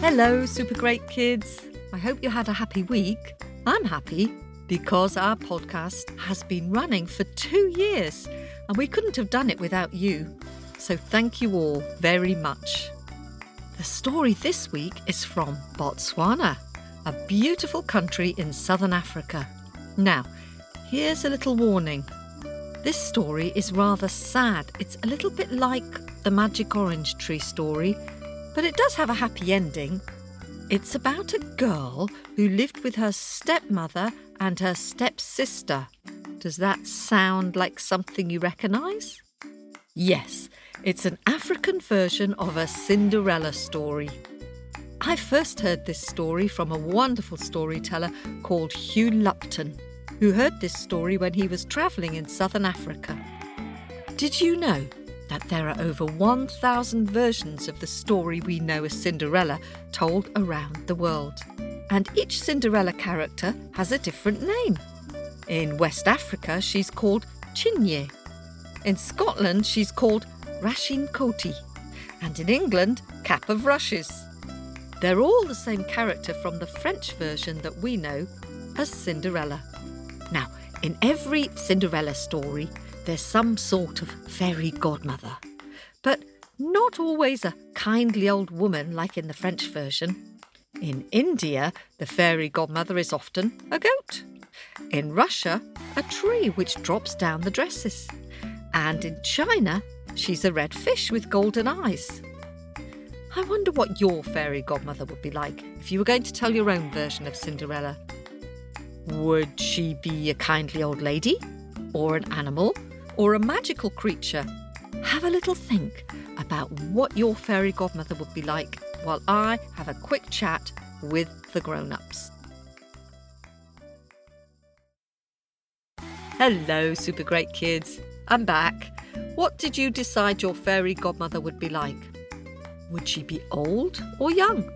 Hello, super great kids. I hope you had a happy week. I'm happy because our podcast has been running for two years and we couldn't have done it without you. So thank you all very much. The story this week is from Botswana, a beautiful country in southern Africa. Now, here's a little warning. This story is rather sad. It's a little bit like the Magic Orange Tree story, but it does have a happy ending. It's about a girl who lived with her stepmother and her stepsister. Does that sound like something you recognise? Yes, it's an African version of a Cinderella story. I first heard this story from a wonderful storyteller called Hugh Lupton, who heard this story when he was travelling in southern Africa. Did you know that there are over 1,000 versions of the story we know as Cinderella told around the world? And each Cinderella character has a different name. In West Africa, she's called Chinye. In Scotland, she's called Rashin Coatie. And in England, Cap of Rushes. They're all the same character from the French version that we know as Cinderella. Now, in every Cinderella story, there's some sort of fairy godmother, but not always a kindly old woman like in the French version. In India, the fairy godmother is often a goat. In Russia, a tree which drops down the dresses. And in China, she's a red fish with golden eyes. I wonder what your fairy godmother would be like if you were going to tell your own version of Cinderella. Would she be a kindly old lady? Or an animal? Or a magical creature? Have a little think about what your fairy godmother would be like while I have a quick chat with the grown ups. Hello, super great kids. I'm back. What did you decide your fairy godmother would be like? Would she be old or young?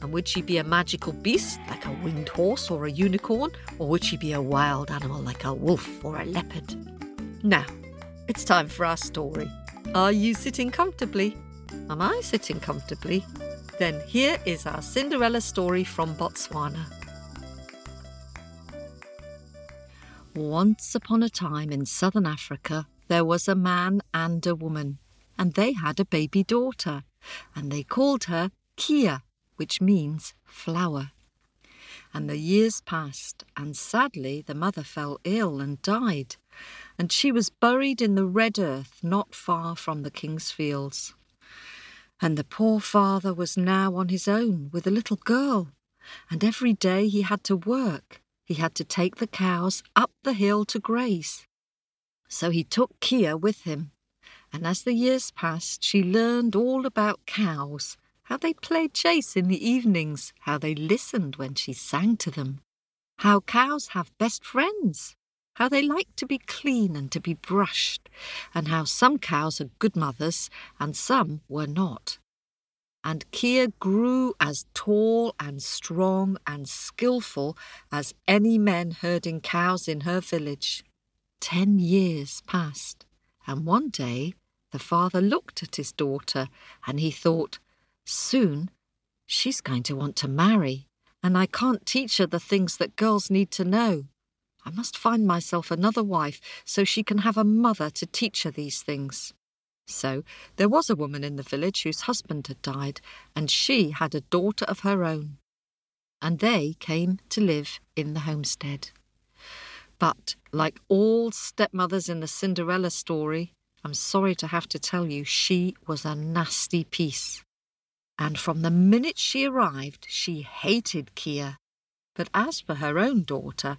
And would she be a magical beast like a winged horse or a unicorn? Or would she be a wild animal like a wolf or a leopard? Now, it's time for our story. Are you sitting comfortably? Am I sitting comfortably? Then here is our Cinderella story from Botswana. Once upon a time in southern Africa, there was a man and a woman, and they had a baby daughter, and they called her Keeya which means flower. And the years passed, and sadly the mother fell ill and died, and she was buried in the red earth not far from the king's fields. And the poor father was now on his own with a little girl, and every day he had to work. He had to take the cows up the hill to graze. So he took Keeya with him, and as the years passed, she learned all about cows how they played chase in the evenings, how they listened when she sang to them, how cows have best friends, how they like to be clean and to be brushed, and how some cows are good mothers and some were not. And Keeya grew as tall and strong and skilful as any men herding cows in her village. Ten years passed, and one day the father looked at his daughter and he thought, Soon, she's going to want to marry, and I can't teach her the things that girls need to know. I must find myself another wife so she can have a mother to teach her these things. So there was a woman in the village whose husband had died, and she had a daughter of her own. And they came to live in the homestead. But, like all stepmothers in the Cinderella story, I'm sorry to have to tell you, she was a nasty piece and from the minute she arrived, she hated Keeya. But as for her own daughter,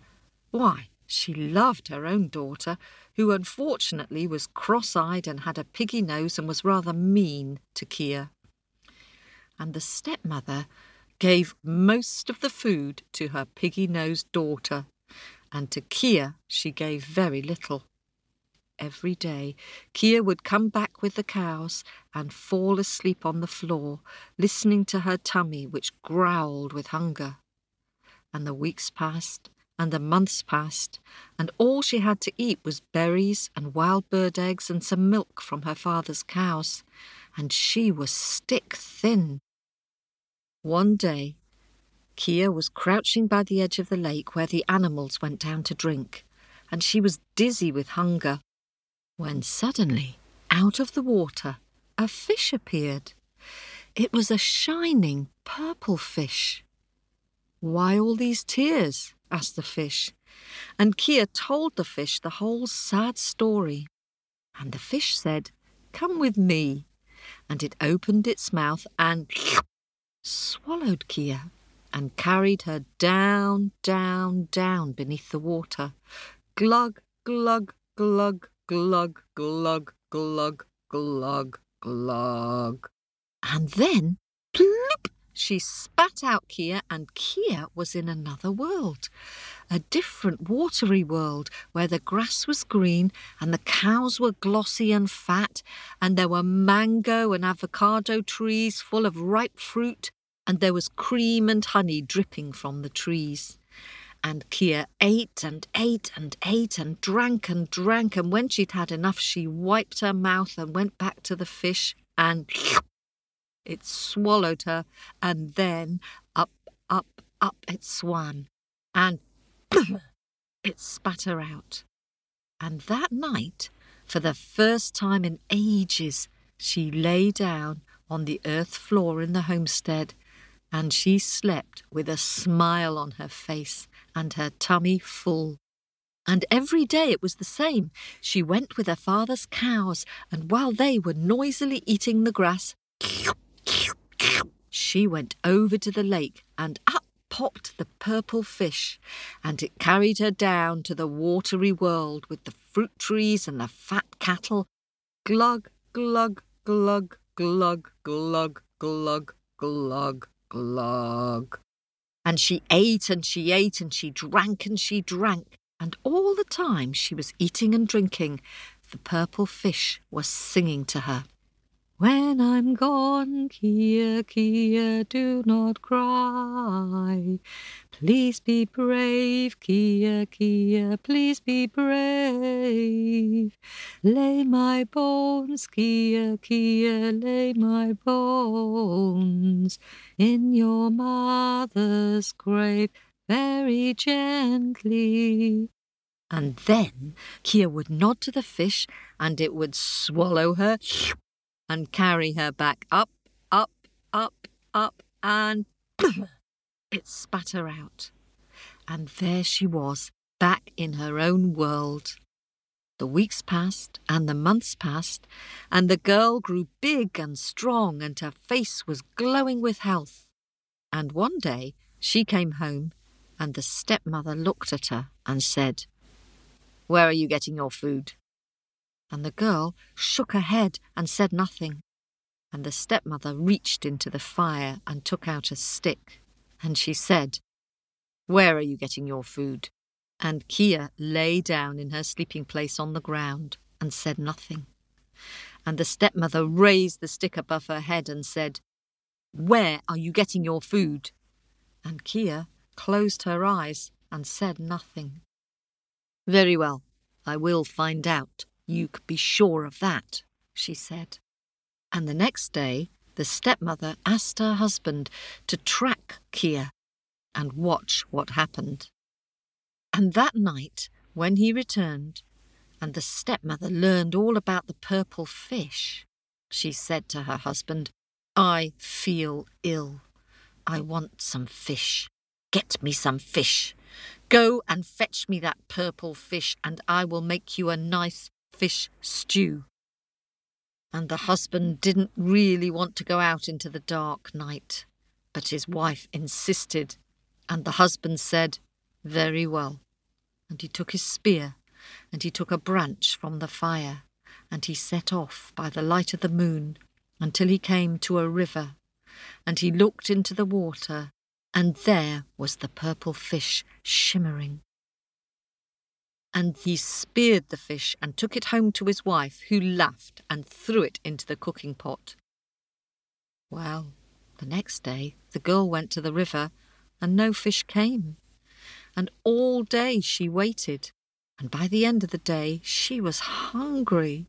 why, she loved her own daughter, who unfortunately was cross eyed and had a piggy nose and was rather mean to Keeya. And the stepmother gave most of the food to her piggy nosed daughter, and to Keeya she gave very little every day, Keeya would come back with the cows and fall asleep on the floor, listening to her tummy, which growled with hunger. And the weeks passed, and the months passed, and all she had to eat was berries and wild bird eggs and some milk from her father's cows, and she was stick thin. One day, Keeya was crouching by the edge of the lake where the animals went down to drink, and she was dizzy with hunger, when suddenly, out of the water, a fish appeared. It was a shining purple fish. Why all these tears? asked the fish. And Keeya told the fish the whole sad story. And the fish said, Come with me. And it opened its mouth and swallowed Keeya and carried her down, down, down beneath the water. Glug, glug, glug, glug, glug, glug, glug, glug. And then, bloop, she spat out Keeya, and Keeya was in another world, a different watery world where the grass was green and the cows were glossy and fat, and there were mango and avocado trees full of ripe fruit, and there was cream and honey dripping from the trees. And Keeya ate and ate and ate and drank and drank, and when she'd had enough, she wiped her mouth and went back to the fish and it swallowed her, and then up, up, up it swam, and it spat her out. And that night, for the first time in ages, she lay down on the earth floor in the homestead, and she slept with a smile on her face and her tummy full. And every day it was the same. She went with her father's cows, and while they were noisily eating the grass, she went over to the lake and up popped the purple fish, and it carried her down to the watery world with the fruit trees and the fat cattle. Glug, glug, glug, glug, glug, glug, glug, glug. And she ate and she ate and she drank and she drank, and all the time she was eating and drinking, the purple fish was singing to her. When I'm gone, Keeya, Keeya, do not cry. Please be brave, Keeya, Keeya, please be brave. Lay my bones, Keeya, Keeya, lay my bones in your mother's grave very gently. And then Keeya would nod to the fish, and it would swallow her and carry her back up, up, up, up, and it spat her out. And there she was, back in her own world. The weeks passed and the months passed, and the girl grew big and strong, and her face was glowing with health. And one day she came home, and the stepmother looked at her and said, Where are you getting your food? And the girl shook her head and said nothing. And the stepmother reached into the fire and took out a stick, and she said, Where are you getting your food? And Keeya lay down in her sleeping place on the ground and said nothing. And the stepmother raised the stick above her head and said, Where are you getting your food? And Keeya closed her eyes and said nothing. Very well, I will find out, you could be sure of that, she said. And the next day, the stepmother asked her husband to track Keeya and watch what happened. And that night, when he returned, and the stepmother learned all about the purple fish, she said to her husband, I feel ill. I want some fish. Get me some fish. Go and fetch me that purple fish, and I will make you a nice fish stew. And the husband didn't really want to go out into the dark night, but his wife insisted, and the husband said, Very well. And he took his spear, and he took a branch from the fire, and he set off by the light of the moon until he came to a river, and he looked into the water, and there was the purple fish shimmering and he speared the fish and took it home to his wife, who laughed and threw it into the cooking pot. Well, the next day the girl went to the river, and no fish came. and all day she waited, and by the end of the day she was hungry.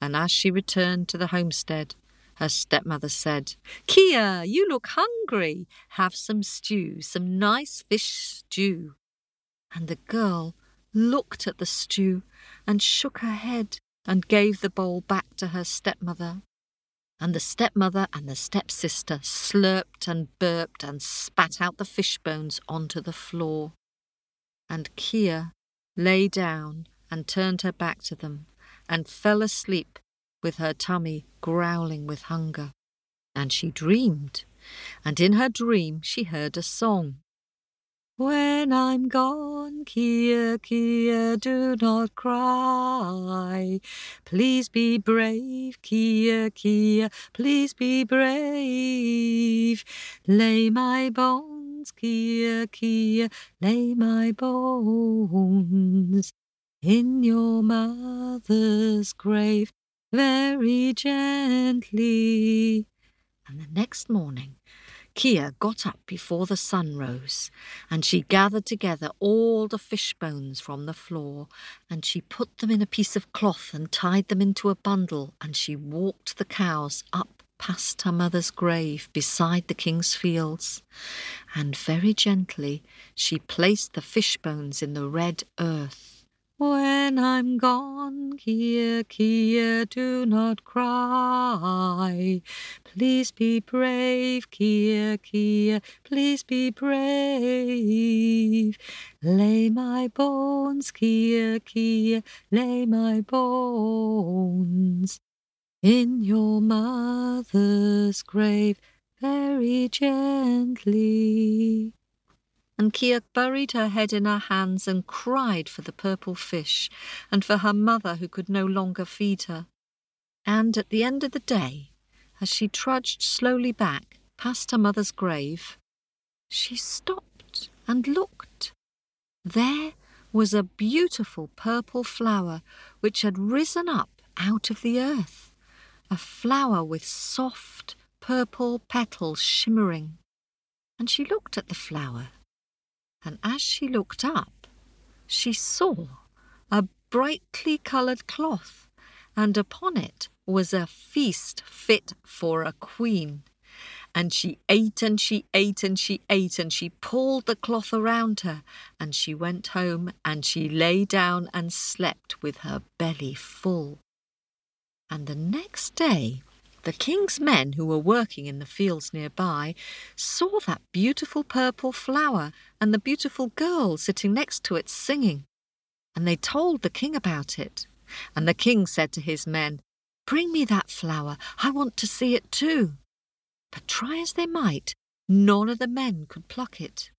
And as she returned to the homestead, her stepmother said, Keeya, you look hungry. Have some stew, some nice fish stew. And the girl looked at the stew and shook her head and gave the bowl back to her stepmother. And the stepmother and the stepsister slurped and burped and spat out the fish bones onto the floor. And Keeya lay down and turned her back to them and fell asleep with her tummy growling with hunger. And she dreamed, and in her dream she heard a song. When I'm gone, Keeya, Keeya, do not cry. Please be brave, Keeya, Keeya, please be brave. Lay my bones, Keeya, Keeya, lay my bones in your mother's grave very gently. And the next morning, Keeya got up before the sun rose, and she gathered together all the fish bones from the floor, and she put them in a piece of cloth and tied them into a bundle, and she walked the cows up past her mother's grave beside the king's fields, and very gently she placed the fish bones in the red earth. When I'm gone, Keeya, Keeya, do not cry. Please be brave, Keeya, Keeya, please be brave. Lay my bones, Keeya, Keeya, lay my bones in your mother's grave very gently and Keeya buried her head in her hands and cried for the purple fish and for her mother who could no longer feed her. And at the end of the day, as she trudged slowly back past her mother's grave, she stopped and looked. There was a beautiful purple flower which had risen up out of the earth, a flower with soft purple petals shimmering. And she looked at the flower and as she looked up, she saw a brightly coloured cloth, and upon it was a feast fit for a queen. And she ate and she ate and she ate and she pulled the cloth around her and she went home and she lay down and slept with her belly full. And the next day the king's men, who were working in the fields nearby, saw that beautiful purple flower and the beautiful girl sitting next to it singing. And they told the king about it. And the king said to his men, Bring me that flower. I want to see it too. But try as they might, none of the men could pluck it.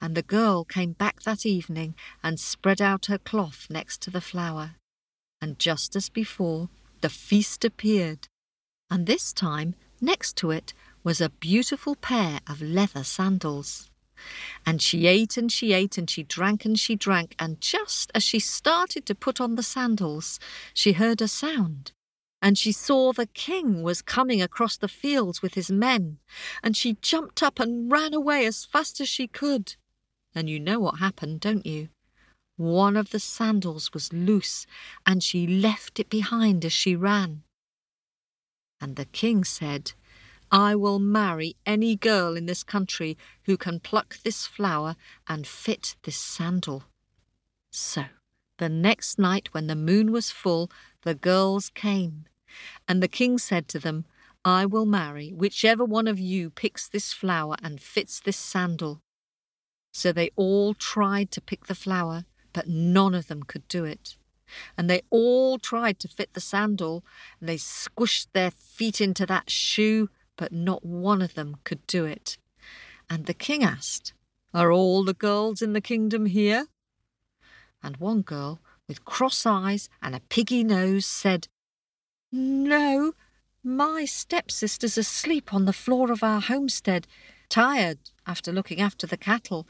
And the girl came back that evening and spread out her cloth next to the flower. And just as before, the feast appeared and this time next to it was a beautiful pair of leather sandals. And she ate and she ate and she drank and she drank, and just as she started to put on the sandals, she heard a sound. And she saw the king was coming across the fields with his men, and she jumped up and ran away as fast as she could. And you know what happened, don't you? One of the sandals was loose, and she left it behind as she ran. And the king said, I will marry any girl in this country who can pluck this flower and fit this sandal. So the next night, when the moon was full, the girls came. And the king said to them, I will marry whichever one of you picks this flower and fits this sandal. So they all tried to pick the flower, but none of them could do it and they all tried to fit the sandal, and they squished their feet into that shoe, but not one of them could do it. And the king asked, Are all the girls in the kingdom here? And one girl, with cross eyes and a piggy nose, said, No, my stepsister's asleep on the floor of our homestead, tired after looking after the cattle.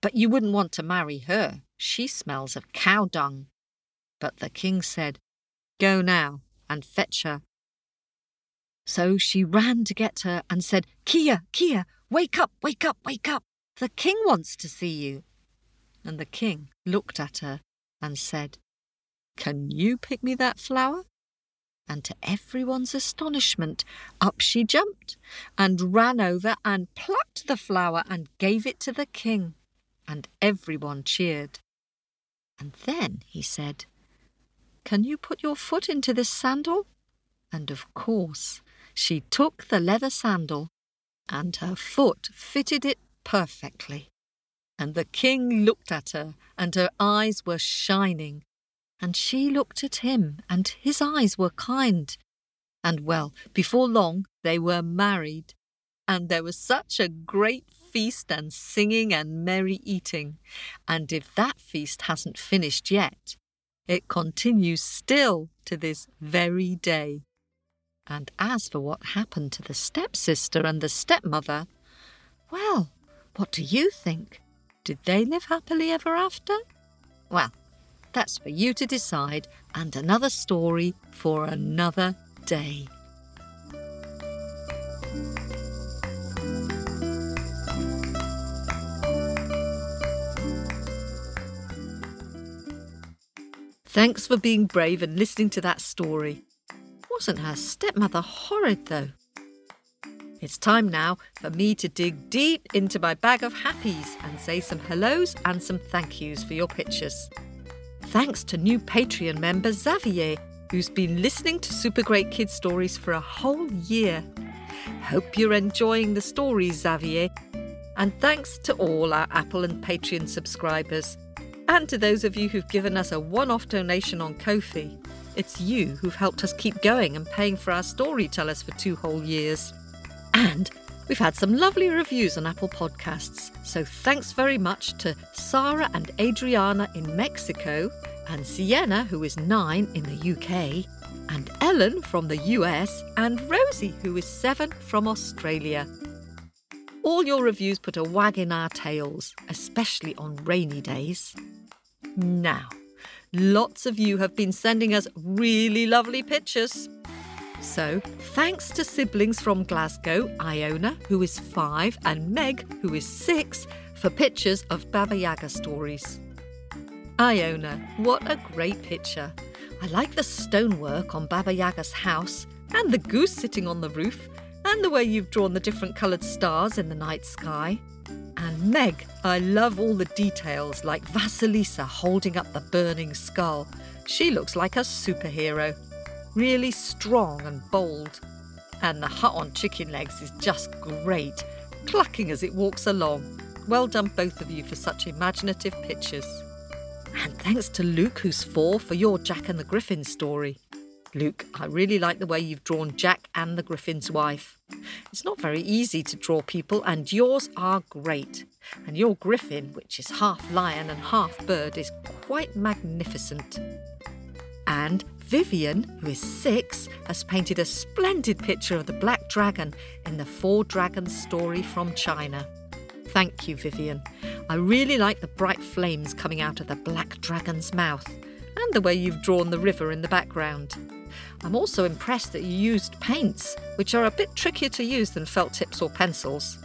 But you wouldn't want to marry her. She smells of cow dung. But the king said, Go now and fetch her. So she ran to get her and said, Keeya, Keeya, wake up, wake up, wake up. The king wants to see you. And the king looked at her and said, Can you pick me that flower? And to everyone's astonishment, up she jumped and ran over and plucked the flower and gave it to the king. And everyone cheered. And then he said, Can you put your foot into this sandal? And of course, she took the leather sandal, and her foot fitted it perfectly. And the king looked at her, and her eyes were shining. And she looked at him, and his eyes were kind. And well, before long they were married. And there was such a great feast and singing and merry eating. And if that feast hasn't finished yet, it continues still to this very day. And as for what happened to the stepsister and the stepmother, well, what do you think? Did they live happily ever after? Well, that's for you to decide, and another story for another day. Thanks for being brave and listening to that story. Wasn't her stepmother horrid, though? It's time now for me to dig deep into my bag of happies and say some hellos and some thank yous for your pictures. Thanks to new Patreon member Xavier, who's been listening to Super Great Kids stories for a whole year. Hope you're enjoying the stories, Xavier. And thanks to all our Apple and Patreon subscribers. And to those of you who've given us a one off donation on Ko-fi. It's you who've helped us keep going and paying for our storytellers for two whole years. And we've had some lovely reviews on Apple Podcasts. So thanks very much to Sarah and Adriana in Mexico, and Sienna, who is nine in the UK, and Ellen from the US, and Rosie, who is seven from Australia. All your reviews put a wag in our tails, especially on rainy days. Now, Lots of you have been sending us really lovely pictures. So, thanks to siblings from Glasgow, Iona, who is five, and Meg, who is six, for pictures of Baba Yaga stories. Iona, what a great picture! I like the stonework on Baba Yaga's house, and the goose sitting on the roof, and the way you've drawn the different coloured stars in the night sky. And Meg, I love all the details, like Vasilisa holding up the burning skull. She looks like a superhero. Really strong and bold. And the hut on chicken legs is just great, clucking as it walks along. Well done, both of you, for such imaginative pictures. And thanks to Luke, who's four, for your Jack and the Griffin story. Luke, I really like the way you've drawn Jack and the Griffin's wife. It's not very easy to draw people, and yours are great. And your Griffin, which is half lion and half bird, is quite magnificent. And Vivian, who is six, has painted a splendid picture of the Black Dragon in the Four Dragons story from China. Thank you, Vivian. I really like the bright flames coming out of the Black Dragon's mouth and the way you've drawn the river in the background. I'm also impressed that you used paints, which are a bit trickier to use than felt tips or pencils.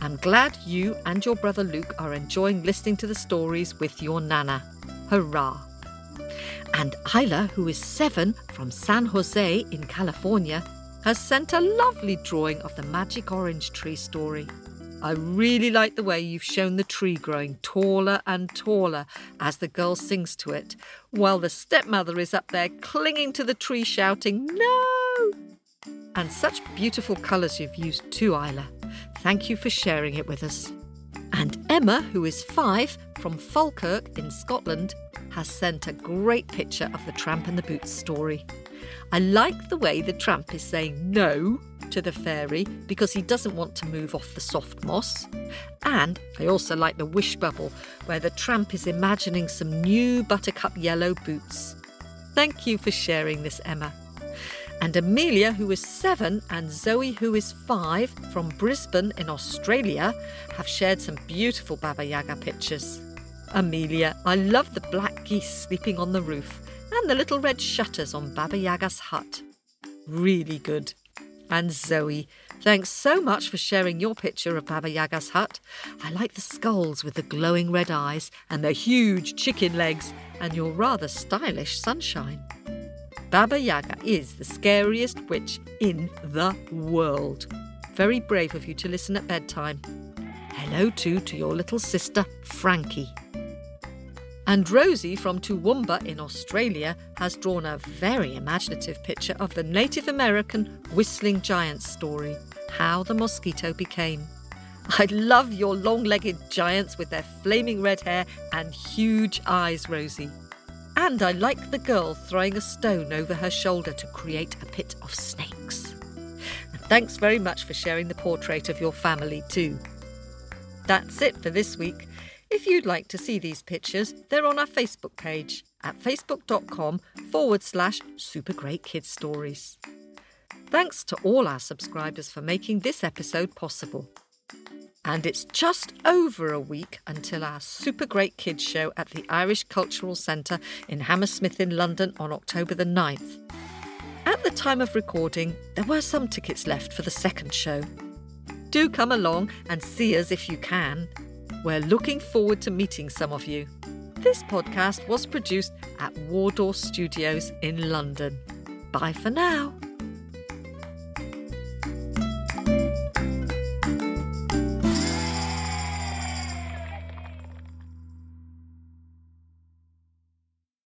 I'm glad you and your brother Luke are enjoying listening to the stories with your Nana. Hurrah! And Isla, who is seven from San Jose in California, has sent a lovely drawing of the magic orange tree story. I really like the way you've shown the tree growing taller and taller as the girl sings to it, while the stepmother is up there clinging to the tree shouting, No! And such beautiful colours you've used too, Isla. Thank you for sharing it with us. And Emma, who is five from Falkirk in Scotland, has sent a great picture of the Tramp and the Boots story. I like the way the tramp is saying no to the fairy because he doesn't want to move off the soft moss. And I also like the wish bubble where the tramp is imagining some new buttercup yellow boots. Thank you for sharing this, Emma. And Amelia, who is seven, and Zoe, who is five, from Brisbane in Australia, have shared some beautiful Baba Yaga pictures. Amelia, I love the black geese sleeping on the roof and the little red shutters on Baba Yaga's hut. Really good. And Zoe, Thanks so much for sharing your picture of Baba Yaga's hut. I like the skulls with the glowing red eyes and the huge chicken legs and your rather stylish sunshine. Baba Yaga is the scariest witch in the world. Very brave of you to listen at bedtime. Hello too to your little sister, Frankie. And Rosie from Toowoomba in Australia has drawn a very imaginative picture of the Native American whistling giant story, How the Mosquito Became. I love your long legged giants with their flaming red hair and huge eyes, Rosie. And I like the girl throwing a stone over her shoulder to create a pit of snakes. And thanks very much for sharing the portrait of your family, too. That's it for this week. If you'd like to see these pictures, they're on our Facebook page at facebook.com forward slash super great kids stories. Thanks to all our subscribers for making this episode possible. And it's just over a week until our Super Great Kids show at the Irish Cultural Centre in Hammersmith in London on October the 9th. At the time of recording, there were some tickets left for the second show. Do come along and see us if you can. We're looking forward to meeting some of you. This podcast was produced at Wardour Studios in London. Bye for now.